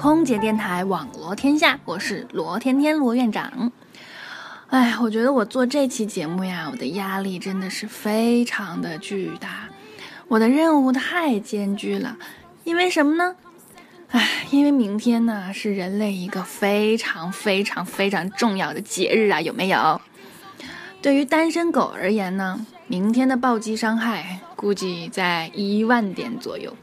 空姐电台网罗天下，我是罗天天罗院长。哎，我觉得我做这期节目呀，我的压力真的是非常的巨大，我的任务太艰巨了。因为什么呢？哎，因为明天呢是人类一个非常非常非常重要的节日啊，有没有？对于单身狗而言呢，明天的暴击伤害估计在一万点左右。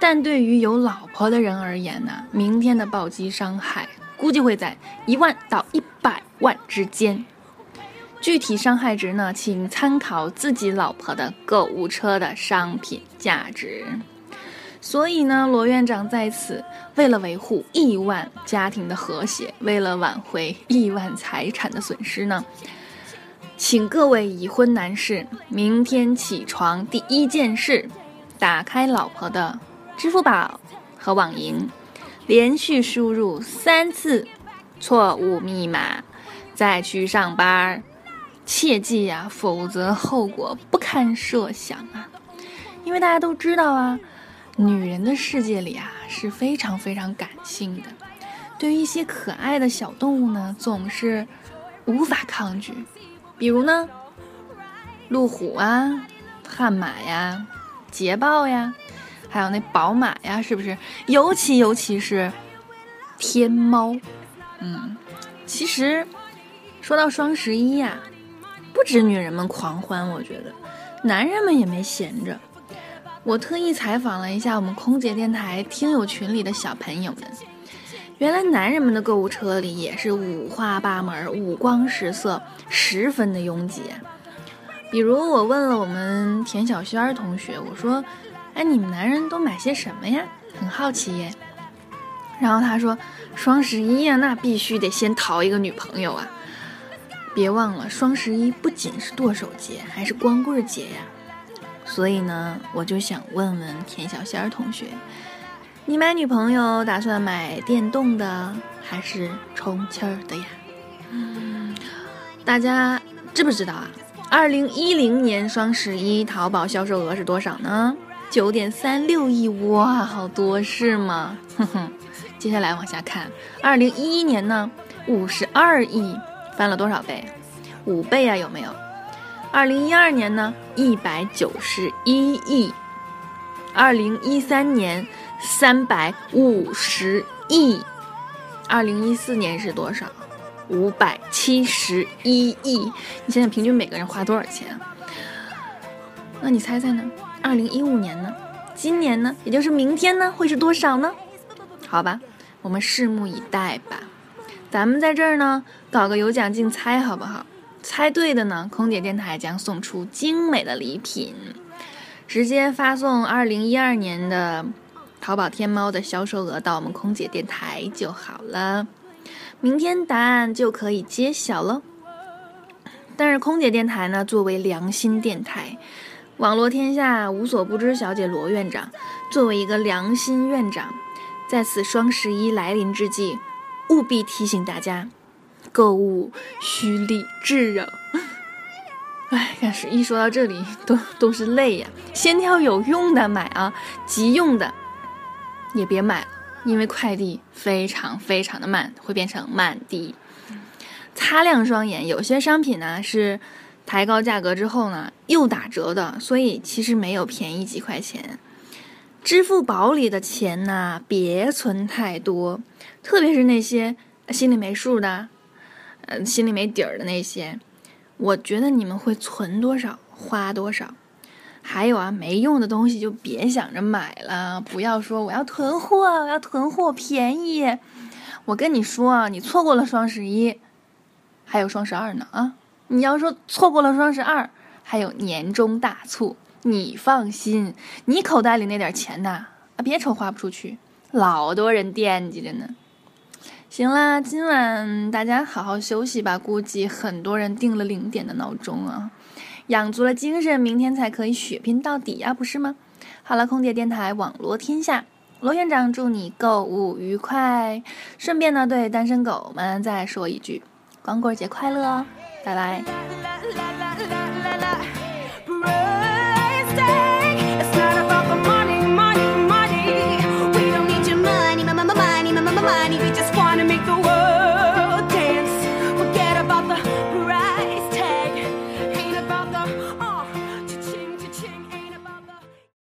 但对于有老婆的人而言呢，明天的暴击伤害估计会在一万到一百万之间。具体伤害值呢，请参考自己老婆的购物车的商品价值。所以呢，罗院长在此为了维护亿万家庭的和谐，为了挽回亿万财产的损失呢，请各位已婚男士明天起床第一件事，打开老婆的。支付宝和网银，连续输入三次错误密码，再去上班，切记呀，否则后果不堪设想啊！因为大家都知道啊，女人的世界里啊是非常非常感性的，对于一些可爱的小动物呢，总是无法抗拒，比如呢，路虎啊，悍马呀，捷豹呀。还有那宝马呀，是不是？尤其尤其是天猫，嗯，其实说到双十一呀，不止女人们狂欢，我觉得男人们也没闲着。我特意采访了一下我们空姐电台听友群里的小朋友们，原来男人们的购物车里也是五花八门、五光十色，十分的拥挤。比如我问了我们田小轩同学，我说。哎，你们男人都买些什么呀？很好奇耶。然后他说，双十一呀，那必须得先淘一个女朋友啊！别忘了，双十一不仅是剁手节，还是光棍节呀。所以呢，我就想问问田小仙儿同学，你买女朋友打算买电动的还是充气儿的呀？大家知不知道啊？二零一零年双十一淘宝销售额是多少呢？九点三六亿哇，好多是吗？哼哼，接下来往下看，二零一一年呢，五十二亿，翻了多少倍？五倍啊，有没有？二零一二年呢，一百九十一亿，二零一三年三百五十亿，二零一四年是多少？五百七十一亿。你现在平均每个人花多少钱？那你猜猜呢？二零一五年呢？今年呢？也就是明天呢？会是多少呢？好吧，我们拭目以待吧。咱们在这儿呢，搞个有奖竞猜，好不好？猜对的呢，空姐电台将送出精美的礼品，直接发送二零一二年的淘宝天猫的销售额到我们空姐电台就好了。明天答案就可以揭晓了。但是空姐电台呢，作为良心电台。网络天下无所不知小姐罗院长，作为一个良心院长，在此双十一来临之际，务必提醒大家，购物需理智啊！哎，但是一说到这里，都都是泪呀。先挑有用的买啊，急用的也别买，因为快递非常非常的慢，会变成慢递。擦亮双眼，有些商品呢是。抬高价格之后呢，又打折的，所以其实没有便宜几块钱。支付宝里的钱呢，别存太多，特别是那些心里没数的，呃，心里没底儿的那些，我觉得你们会存多少花多少。还有啊，没用的东西就别想着买了，不要说我要囤货，我要囤货便宜。我跟你说啊，你错过了双十一，还有双十二呢啊！你要说错过了双十二，还有年终大促，你放心，你口袋里那点钱呐，啊，别愁花不出去，老多人惦记着呢。行啦，今晚大家好好休息吧，估计很多人定了零点的闹钟啊，养足了精神，明天才可以血拼到底呀，不是吗？好了，空姐电台网罗天下，罗院长祝你购物愉快，顺便呢对单身狗们再说一句，光棍节快乐哦。拜拜。